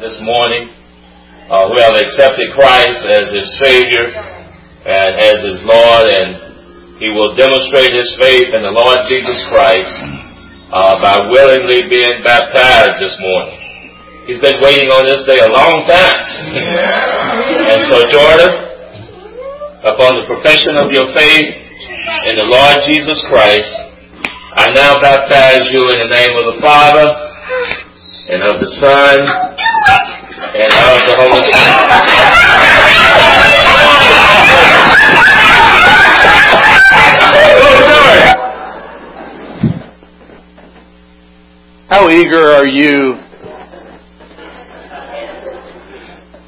this morning uh, who have accepted Christ as his Savior and as his Lord, and he will demonstrate his faith in the Lord Jesus Christ uh, by willingly being baptized this morning. He's been waiting on this day a long time. and so, Jordan, upon the profession of your faith in the Lord Jesus Christ, I now baptize you in the name of the Father, and of the Son, and of the. How eager are you?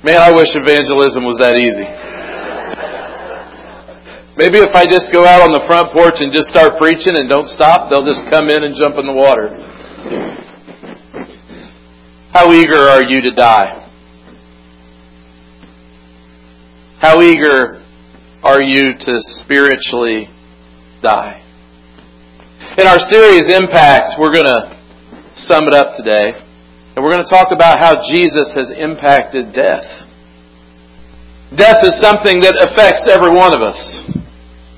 Man, I wish evangelism was that easy. Maybe if I just go out on the front porch and just start preaching and don't stop, they'll just come in and jump in the water. How eager are you to die? How eager are you to spiritually die? In our series Impact, we're going to sum it up today. And we're going to talk about how Jesus has impacted death. Death is something that affects every one of us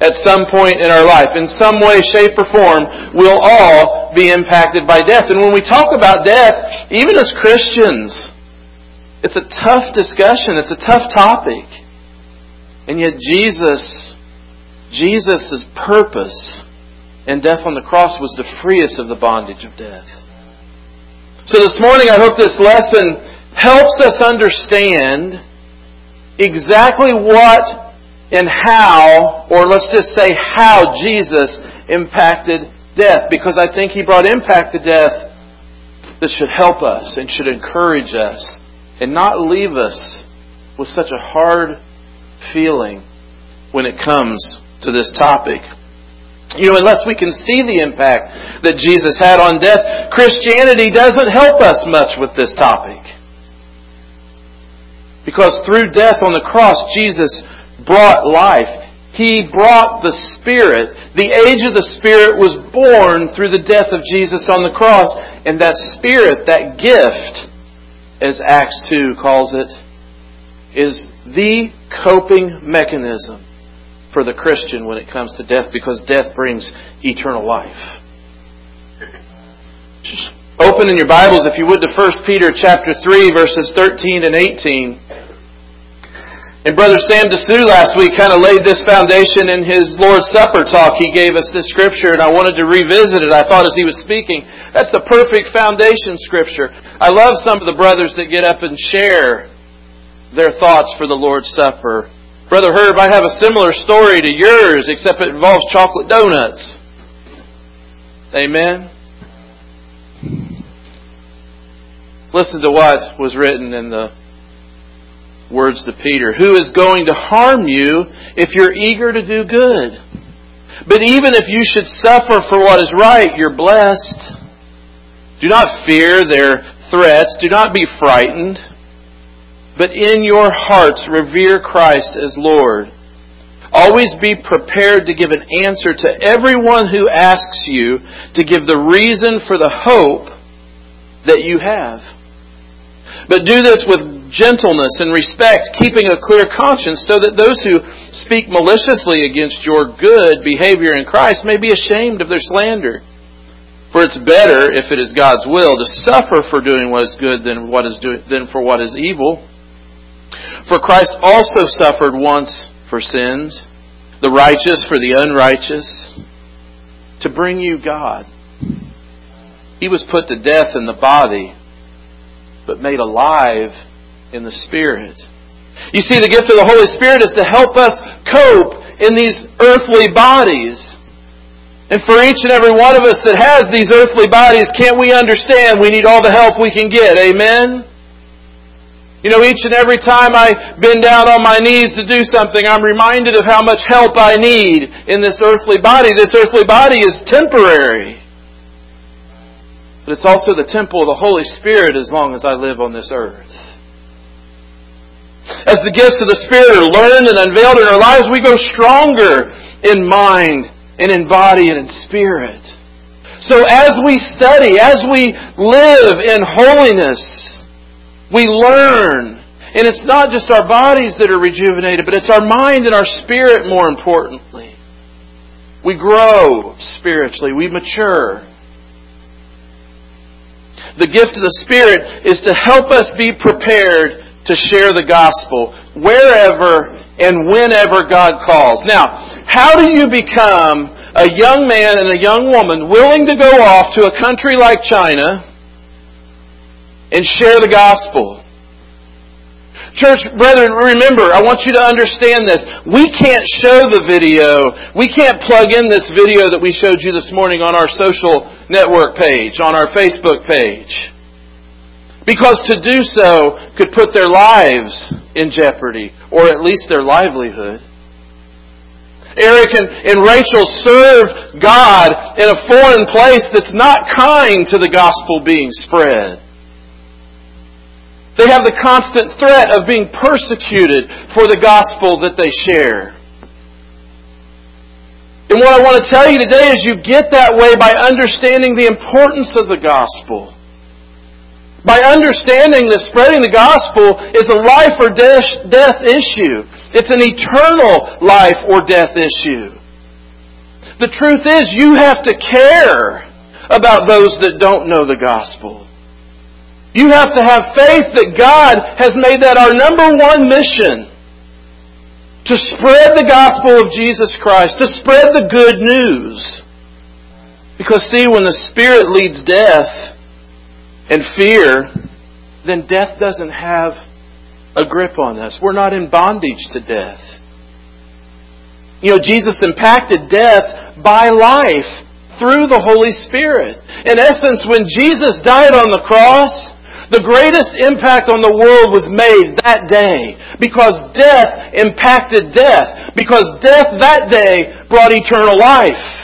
at some point in our life. In some way, shape, or form, we'll all be impacted by death. And when we talk about death, even as Christians, it's a tough discussion. It's a tough topic. And yet Jesus, Jesus' purpose in death on the cross was to free us of the bondage of death. So this morning I hope this lesson helps us understand exactly what and how, or let's just say how Jesus impacted death. Because I think He brought impact to death that should help us and should encourage us and not leave us with such a hard feeling when it comes to this topic. You know, unless we can see the impact that Jesus had on death, Christianity doesn't help us much with this topic. Because through death on the cross, Jesus brought life. He brought the Spirit. The age of the Spirit was born through the death of Jesus on the cross. And that Spirit, that gift, as Acts 2 calls it, is the coping mechanism for the Christian when it comes to death because death brings eternal life. Just open in your Bibles, if you would, to 1 Peter chapter 3, verses 13 and 18. And Brother Sam Dessou last week kind of laid this foundation in his Lord's Supper talk. He gave us this scripture and I wanted to revisit it. I thought as he was speaking, that's the perfect foundation scripture. I love some of the brothers that get up and share their thoughts for the Lord's Supper. Brother Herb, I have a similar story to yours, except it involves chocolate donuts. Amen. Listen to what was written in the words to Peter, who is going to harm you if you're eager to do good. But even if you should suffer for what is right, you're blessed. Do not fear their threats. Do not be frightened. But in your hearts revere Christ as Lord. Always be prepared to give an answer to everyone who asks you to give the reason for the hope that you have. But do this with gentleness and respect, keeping a clear conscience, so that those who speak maliciously against your good behavior in Christ may be ashamed of their slander. For it's better, if it is God's will, to suffer for doing what is good than what is do- than for what is evil. For Christ also suffered once for sins, the righteous for the unrighteous, to bring you God. He was put to death in the body, but made alive in the Spirit. You see, the gift of the Holy Spirit is to help us cope in these earthly bodies. And for each and every one of us that has these earthly bodies, can't we understand we need all the help we can get? Amen? You know, each and every time I bend down on my knees to do something, I'm reminded of how much help I need in this earthly body. This earthly body is temporary. But it's also the temple of the Holy Spirit as long as I live on this earth. As the gifts of the Spirit are learned and unveiled in our lives, we go stronger in mind and in body and in spirit. So as we study, as we live in holiness, We learn. And it's not just our bodies that are rejuvenated, but it's our mind and our spirit more importantly. We grow spiritually. We mature. The gift of the Spirit is to help us be prepared to share the gospel wherever and whenever God calls. Now, how do you become a young man and a young woman willing to go off to a country like China and share the gospel? Church brethren, remember, I want you to understand this. We can't show the video. We can't plug in this video that we showed you this morning on our social network page, on our Facebook page. Because to do so could put their lives in jeopardy, or at least their livelihood. Eric and, and Rachel serve God in a foreign place that's not kind to the gospel being spread. They have the constant threat of being persecuted for the gospel that they share. And what I want to tell you today is you get that way by understanding the importance of the gospel. By understanding that spreading the gospel is a life or death issue. It's an eternal life or death issue. The truth is you have to care about those that don't know the gospel. You have to have faith that God has made that our number one mission. To spread the gospel of Jesus Christ, to spread the good news. Because see, when the Spirit leads death and fear, then death doesn't have a grip on us. We're not in bondage to death. You know, Jesus impacted death by life through the Holy Spirit. In essence, when Jesus died on the cross, the greatest impact on the world was made that day because death impacted death. Because death that day brought eternal life.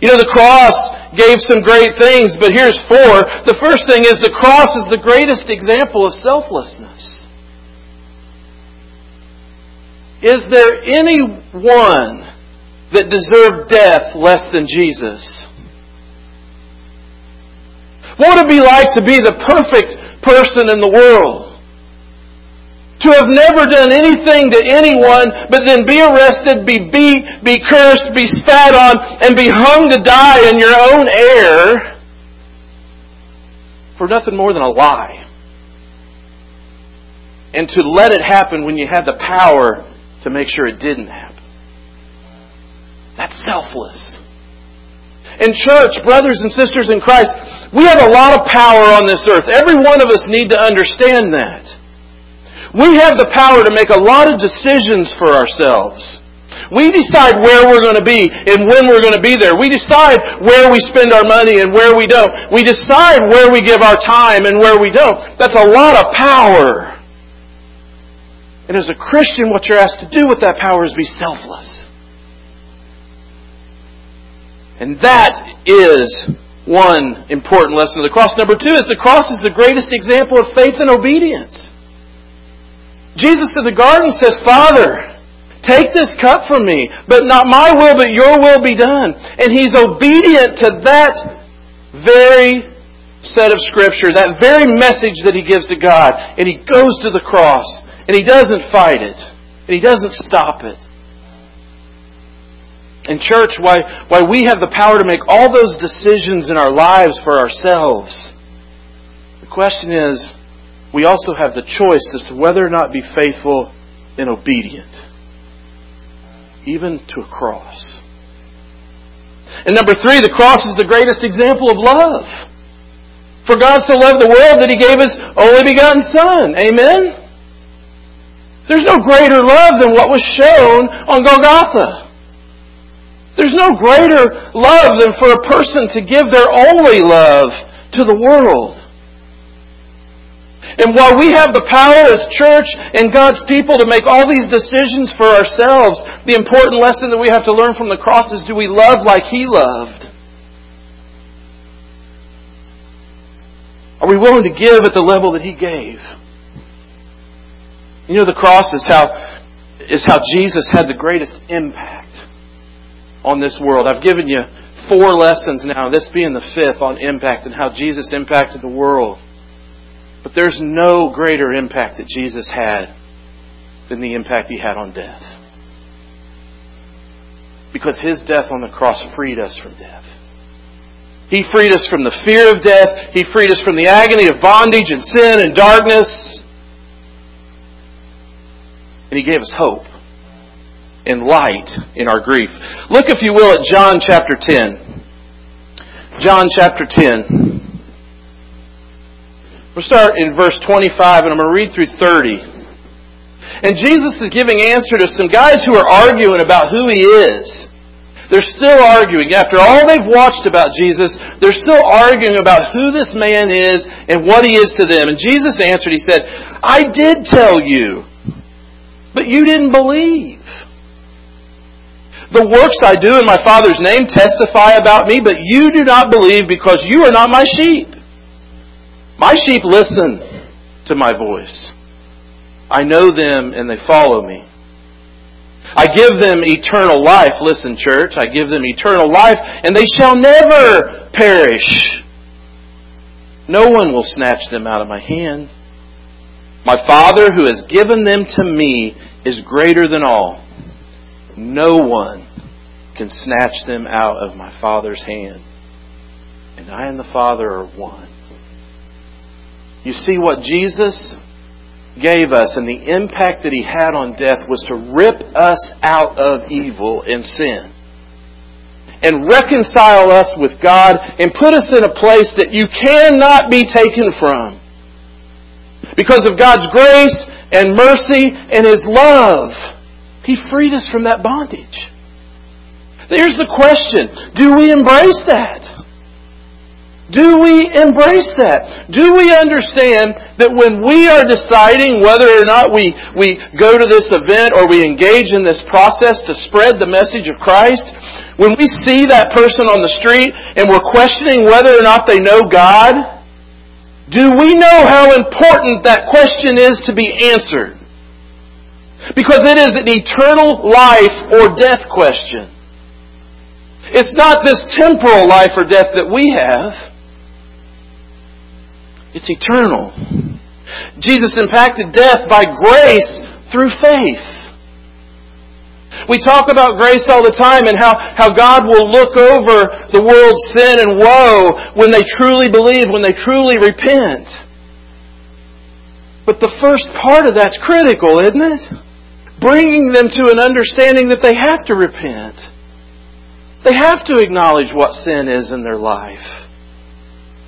You know, the cross gave some great things, but here's four. The first thing is the cross is the greatest example of selflessness. Is there anyone that deserved death less than Jesus? What would it be like to be the perfect person in the world? To have never done anything to anyone, but then be arrested, be beat, be cursed, be spat on, and be hung to die in your own air for nothing more than a lie. And to let it happen when you had the power to make sure it didn't happen. That's selfless. In church, brothers and sisters in Christ, we have a lot of power on this earth. Every one of us need to understand that. We have the power to make a lot of decisions for ourselves. We decide where we're going to be and when we're going to be there. We decide where we spend our money and where we don't. We decide where we give our time and where we don't. That's a lot of power. And as a Christian, what you're asked to do with that power is be selfless. And that is one important lesson of the cross. Number two is the cross is the greatest example of faith and obedience. Jesus in the garden says, Father, take this cup from me, but not my will, but your will be done. And he's obedient to that very set of scripture, that very message that he gives to God. And he goes to the cross, and he doesn't fight it, and he doesn't stop it. In church, why, why we have the power to make all those decisions in our lives for ourselves. The question is, we also have the choice as to whether or not be faithful and obedient, even to a cross. And number three, the cross is the greatest example of love. For God so loved the world that He gave His only begotten Son. Amen? There's no greater love than what was shown on Golgotha. There's no greater love than for a person to give their only love to the world. And while we have the power as church and God's people to make all these decisions for ourselves, the important lesson that we have to learn from the cross is do we love like He loved? Are we willing to give at the level that He gave? You know, the cross is how, is how Jesus had the greatest impact on this world. I've given you four lessons now, this being the fifth on impact and how Jesus impacted the world. But there's no greater impact that Jesus had than the impact he had on death. Because his death on the cross freed us from death. He freed us from the fear of death. He freed us from the agony of bondage and sin and darkness. And He gave us hope and light in our grief. Look, if you will, at John chapter 10. John chapter 10. We'll start in verse 25 and I'm going to read through 30. And Jesus is giving answer to some guys who are arguing about who He is. They're still arguing. After all they've watched about Jesus, they're still arguing about who this man is and what he is to them. And Jesus answered, He said, I did tell you, but you didn't believe. The works I do in my Father's name testify about me, but you do not believe because you are not my sheep. My sheep listen to my voice. I know them and they follow me. I give them eternal life. Listen, church, I give them eternal life, and they shall never perish. No one will snatch them out of my hand. My Father who has given them to me is greater than all. No one can snatch them out of my Father's hand. And I and the Father are one. You see what Jesus gave us and the impact that He had on death was to rip us out of evil and sin. And reconcile us with God and put us in a place that you cannot be taken from. Because of God's grace and mercy and His love, He freed us from that bondage. Here's the question. Do we embrace that? Do we embrace that? Do we understand that when we are deciding whether or not we, we go to this event or we engage in this process to spread the message of Christ, when we see that person on the street and we're questioning whether or not they know God, do we know how important that question is to be answered? Because it is an eternal life or death question. It's not this temporal life or death that we have. It's eternal. Jesus impacted death by grace through faith. We talk about grace all the time and how, how God will look over the world's sin and woe when they truly believe, when they truly repent. But the first part of that's critical, isn't it? Bringing them to an understanding that they have to repent. They have to acknowledge what sin is in their life.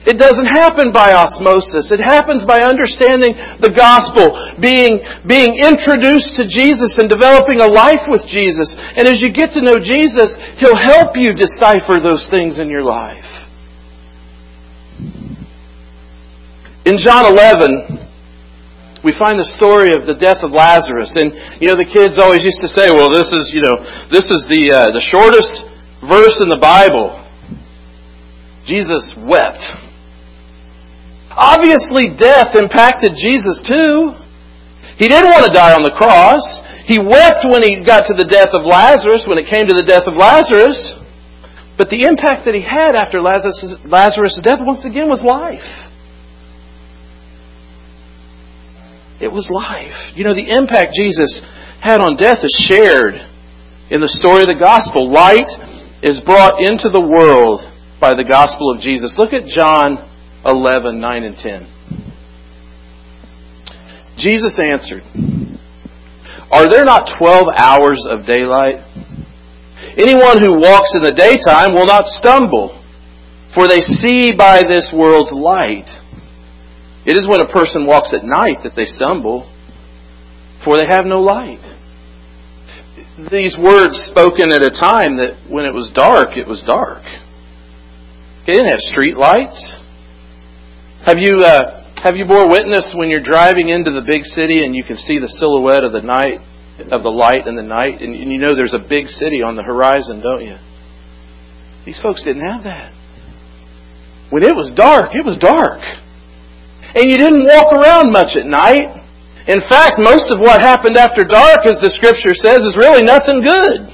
It doesn't happen by osmosis. It happens by understanding the gospel, being, being introduced to Jesus and developing a life with Jesus. And as you get to know Jesus, He'll help you decipher those things in your life. In John 11, we find the story of the death of Lazarus. And, you know, the kids always used to say, well, this is, you know, this is the, uh, the shortest verse in the Bible. Jesus wept Obviously, death impacted Jesus too. He didn't want to die on the cross. He wept when he got to the death of Lazarus, when it came to the death of Lazarus. But the impact that he had after Lazarus' death, once again, was life. It was life. You know, the impact Jesus had on death is shared in the story of the gospel. Light is brought into the world by the gospel of Jesus. Look at John 11, 9 and 10. Jesus answered, Are there not 12 hours of daylight? Anyone who walks in the daytime will not stumble, for they see by this world's light. It is when a person walks at night that they stumble, for they have no light. These words spoken at a time that when it was dark, it was dark. They didn't have street lights. Have you uh, have you bore witness when you're driving into the big city and you can see the silhouette of the night of the light in the night, and you know there's a big city on the horizon, don't you? These folks didn't have that. When it was dark, it was dark. And you didn't walk around much at night. In fact, most of what happened after dark, as the scripture says, is really nothing good.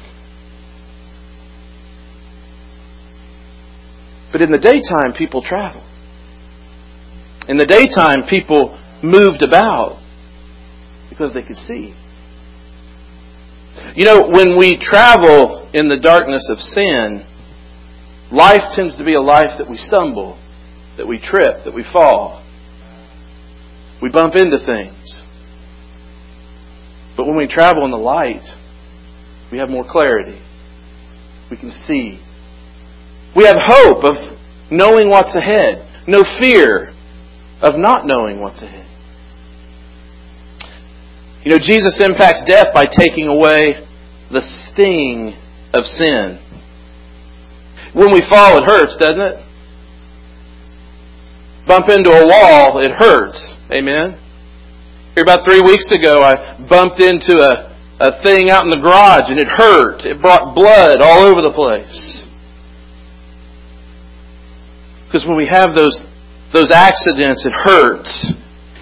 But in the daytime, people travel. In the daytime, people moved about because they could see. You know, when we travel in the darkness of sin, life tends to be a life that we stumble, that we trip, that we fall. We bump into things. But when we travel in the light, we have more clarity. We can see. We have hope of knowing what's ahead. No fear of not knowing what's ahead. You know, Jesus impacts death by taking away the sting of sin. When we fall, it hurts, doesn't it? Bump into a wall, it hurts. Amen? Here about three weeks ago, I bumped into a, a thing out in the garage and it hurt. It brought blood all over the place. Because when we have those, those accidents, it hurts.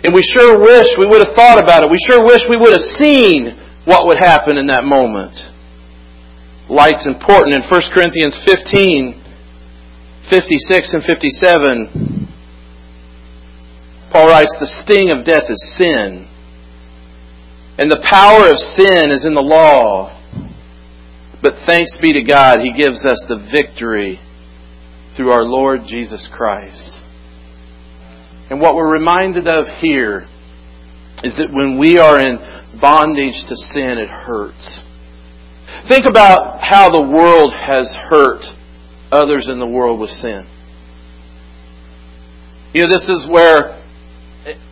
And we sure wish we would have thought about it. We sure wish we would have seen what would happen in that moment. Light's important. In 1 Corinthians 15, 56 and 57, Paul writes, The sting of death is sin. And the power of sin is in the law. But thanks be to God, He gives us the victory through our Lord Jesus Christ. And what we're reminded of here is that when we are in bondage to sin, it hurts. Think about how the world has hurt others in the world with sin. You know, this is where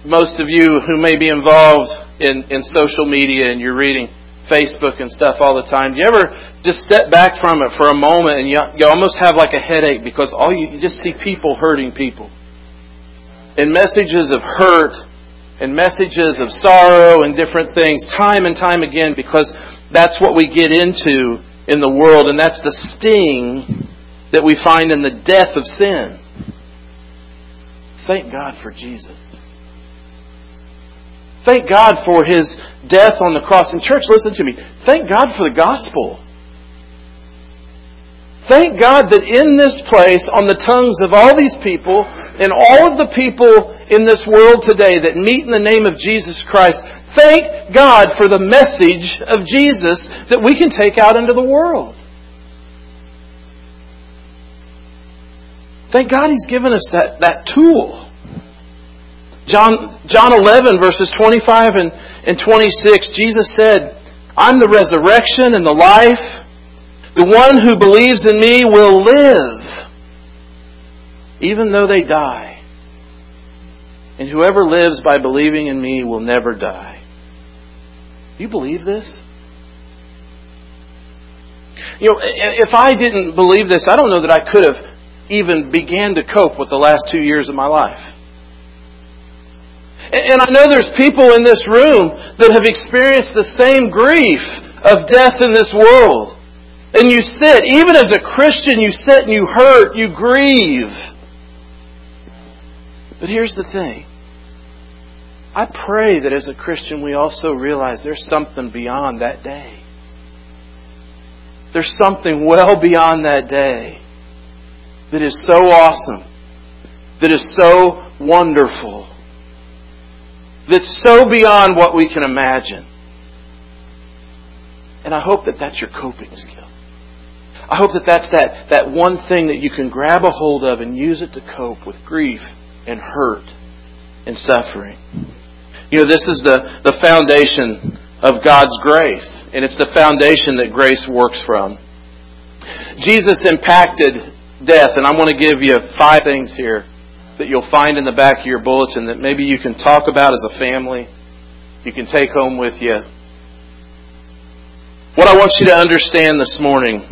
most of you who may be involved in, in social media and you're reading Facebook and stuff all the time, do you ever just step back from it for a moment and you, you almost have like a headache because all you, you just see people hurting people? And messages of hurt and messages of sorrow and different things time and time again because that's what we get into in the world and that's the sting that we find in the death of sin. Thank God for Jesus. Thank God for His death on the cross. And church, listen to me. Thank God for the gospel. Thank God that in this place, on the tongues of all these people, and all of the people in this world today that meet in the name of Jesus Christ, thank God for the message of Jesus that we can take out into the world. Thank God He's given us that, that tool. John, John 11, verses 25 and, and 26, Jesus said, I'm the resurrection and the life. The one who believes in me will live, even though they die. And whoever lives by believing in me will never die. Do you believe this? You know, if I didn't believe this, I don't know that I could have even began to cope with the last two years of my life. And I know there's people in this room that have experienced the same grief of death in this world. And you sit, even as a Christian, you sit and you hurt, you grieve. But here's the thing. I pray that as a Christian we also realize there's something beyond that day. There's something well beyond that day that is so awesome, that is so wonderful, that's so beyond what we can imagine. And I hope that that's your coping skill. I hope that that's that, that one thing that you can grab a hold of and use it to cope with grief and hurt and suffering. You know, this is the, the foundation of God's grace, and it's the foundation that grace works from. Jesus impacted death, and I want to give you five things here that you'll find in the back of your bulletin that maybe you can talk about as a family, you can take home with you. What I want you to understand this morning,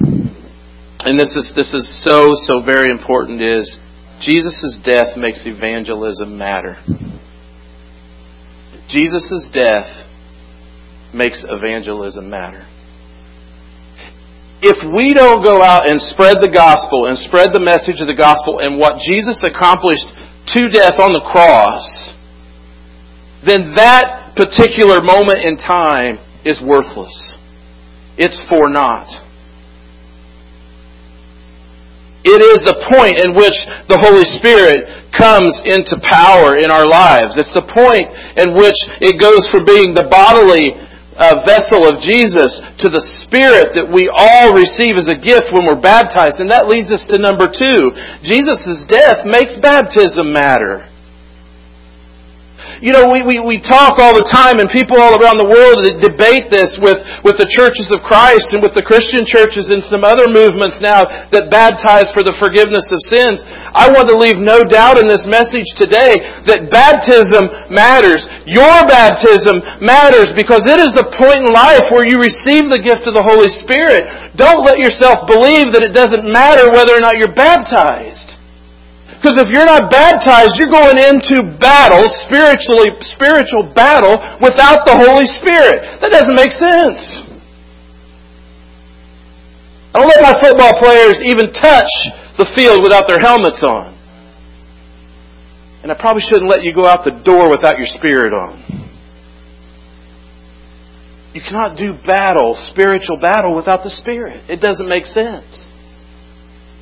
and this is this is so so very important, is Jesus' death makes evangelism matter. Jesus' death makes evangelism matter. If we don't go out and spread the gospel and spread the message of the gospel and what Jesus accomplished to death on the cross, then that particular moment in time is worthless. It's for naught. It is the point in which the Holy Spirit comes into power in our lives. It's the point in which it goes from being the bodily uh, vessel of Jesus to the Spirit that we all receive as a gift when we're baptized. And that leads us to number two. Jesus' death makes baptism matter. You know, we, we, we talk all the time and people all around the world debate this with, with the churches of Christ and with the Christian churches and some other movements now that baptize for the forgiveness of sins. I want to leave no doubt in this message today that baptism matters. Your baptism matters because it is the point in life where you receive the gift of the Holy Spirit. Don't let yourself believe that it doesn't matter whether or not you're baptized. Because if you're not baptized, you're going into battle, spiritually, spiritual battle, without the Holy Spirit. That doesn't make sense. I don't let my football players even touch the field without their helmets on. And I probably shouldn't let you go out the door without your spirit on. You cannot do battle, spiritual battle, without the Spirit. It doesn't make sense.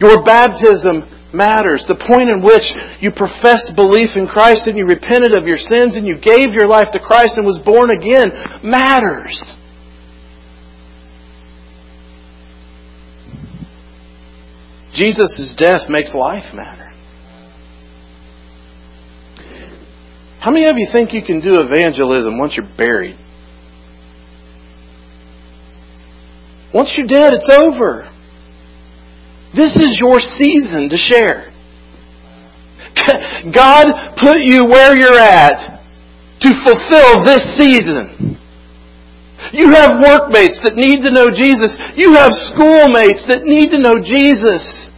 Your baptism matters. The point in which you professed belief in Christ and you repented of your sins and you gave your life to Christ and was born again matters. Jesus' death makes life matter. How many of you think you can do evangelism once you're buried? Once you're dead, it's over. This is your season to share. God put you where you're at to fulfill this season. You have workmates that need to know Jesus. You have schoolmates that need to know Jesus.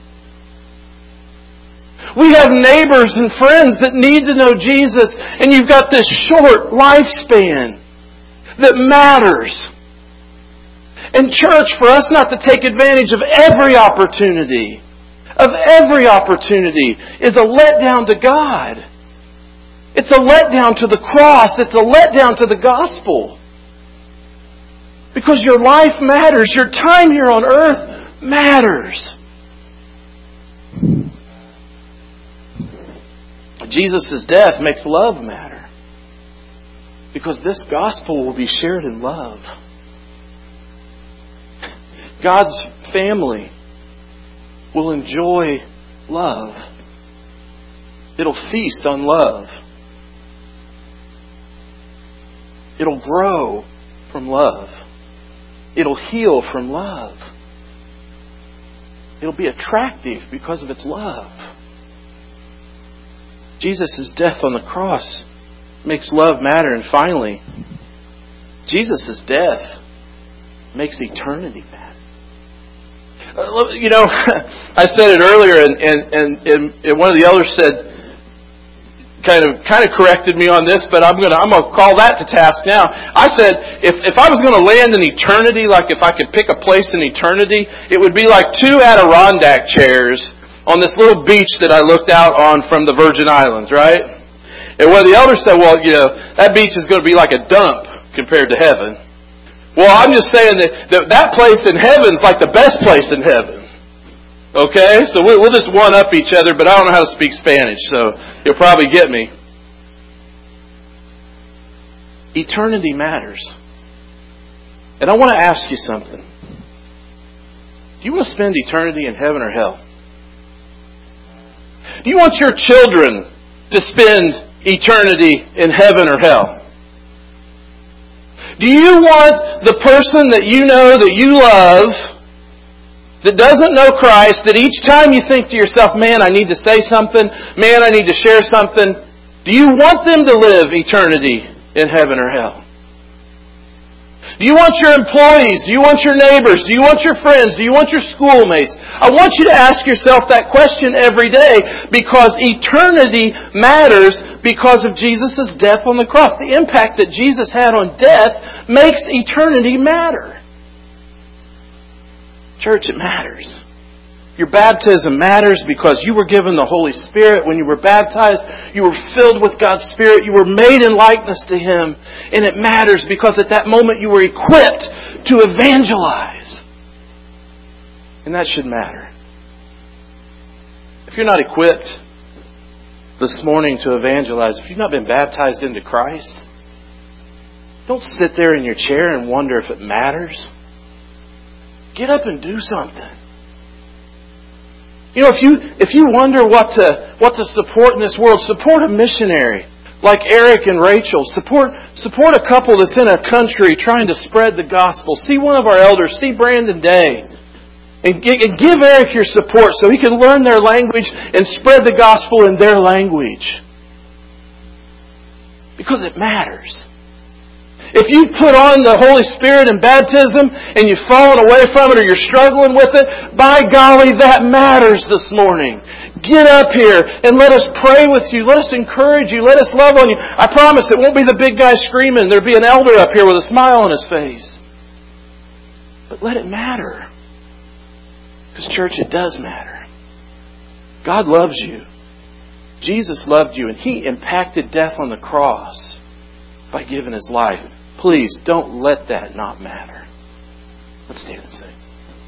We have neighbors and friends that need to know Jesus, and you've got this short lifespan that matters. And church, for us not to take advantage of every opportunity, of every opportunity, is a letdown to God. It's a letdown to the cross. It's a letdown to the gospel. Because your life matters. Your time here on earth matters. Jesus' death makes love matter. Because this gospel will be shared in love. God's family will enjoy love. It'll feast on love. It'll grow from love. It'll heal from love. It'll be attractive because of its love. Jesus' death on the cross makes love matter. And finally, Jesus' death makes eternity matter. Uh, you know, I said it earlier, and, and, and, and one of the elders said, kind of kind of corrected me on this, but I'm gonna I'm gonna call that to task now. I said if if I was gonna land in eternity, like if I could pick a place in eternity, it would be like two Adirondack chairs on this little beach that I looked out on from the Virgin Islands, right? And one of the elders said, well, you know, that beach is to be like a dump compared to heaven. Well, I'm just saying that, that that place in heaven is like the best place in heaven. Okay? So we'll, we'll just one up each other, but I don't know how to speak Spanish, so you'll probably get me. Eternity matters. And I want to ask you something. Do you want to spend eternity in heaven or hell? Do you want your children to spend eternity in heaven or hell? Do you want the person that you know that you love that doesn't know Christ, that each time you think to yourself, man, I need to say something, man, I need to share something, do you want them to live eternity in heaven or hell? Do you want your employees? Do you want your neighbors? Do you want your friends? Do you want your schoolmates? I want you to ask yourself that question every day because eternity matters because of Jesus' death on the cross. The impact that Jesus had on death makes eternity matter. Church, it matters. Your baptism matters because you were given the Holy Spirit when you were baptized. You were filled with God's Spirit. You were made in likeness to Him. And it matters because at that moment you were equipped to evangelize. And that should matter. if you're not equipped this morning to evangelize, if you've not been baptized into Christ, don't sit there in your chair and wonder if it matters. Get up and do something. You know, if you if you wonder what to what to support in this world, support a missionary like Eric and Rachel. Support, support a couple that's in a country trying to spread the gospel. See one of our elders. See Brandon Day. And give Eric your support so he can learn their language and spread the gospel in their language. Because it matters. If you've put on the Holy Spirit in baptism and you've fallen away from it or you're struggling with it, by golly, that matters this morning. Get up here and let us pray with you. Let us encourage you. Let us love on you. I promise it won't be the big guy screaming. There'll be an elder up here with a smile on his face. But let it matter. Because, church, it does matter. God loves you. Jesus loved you, and He impacted death on the cross by giving His life. Please don't let that not matter. Let's stand and sing.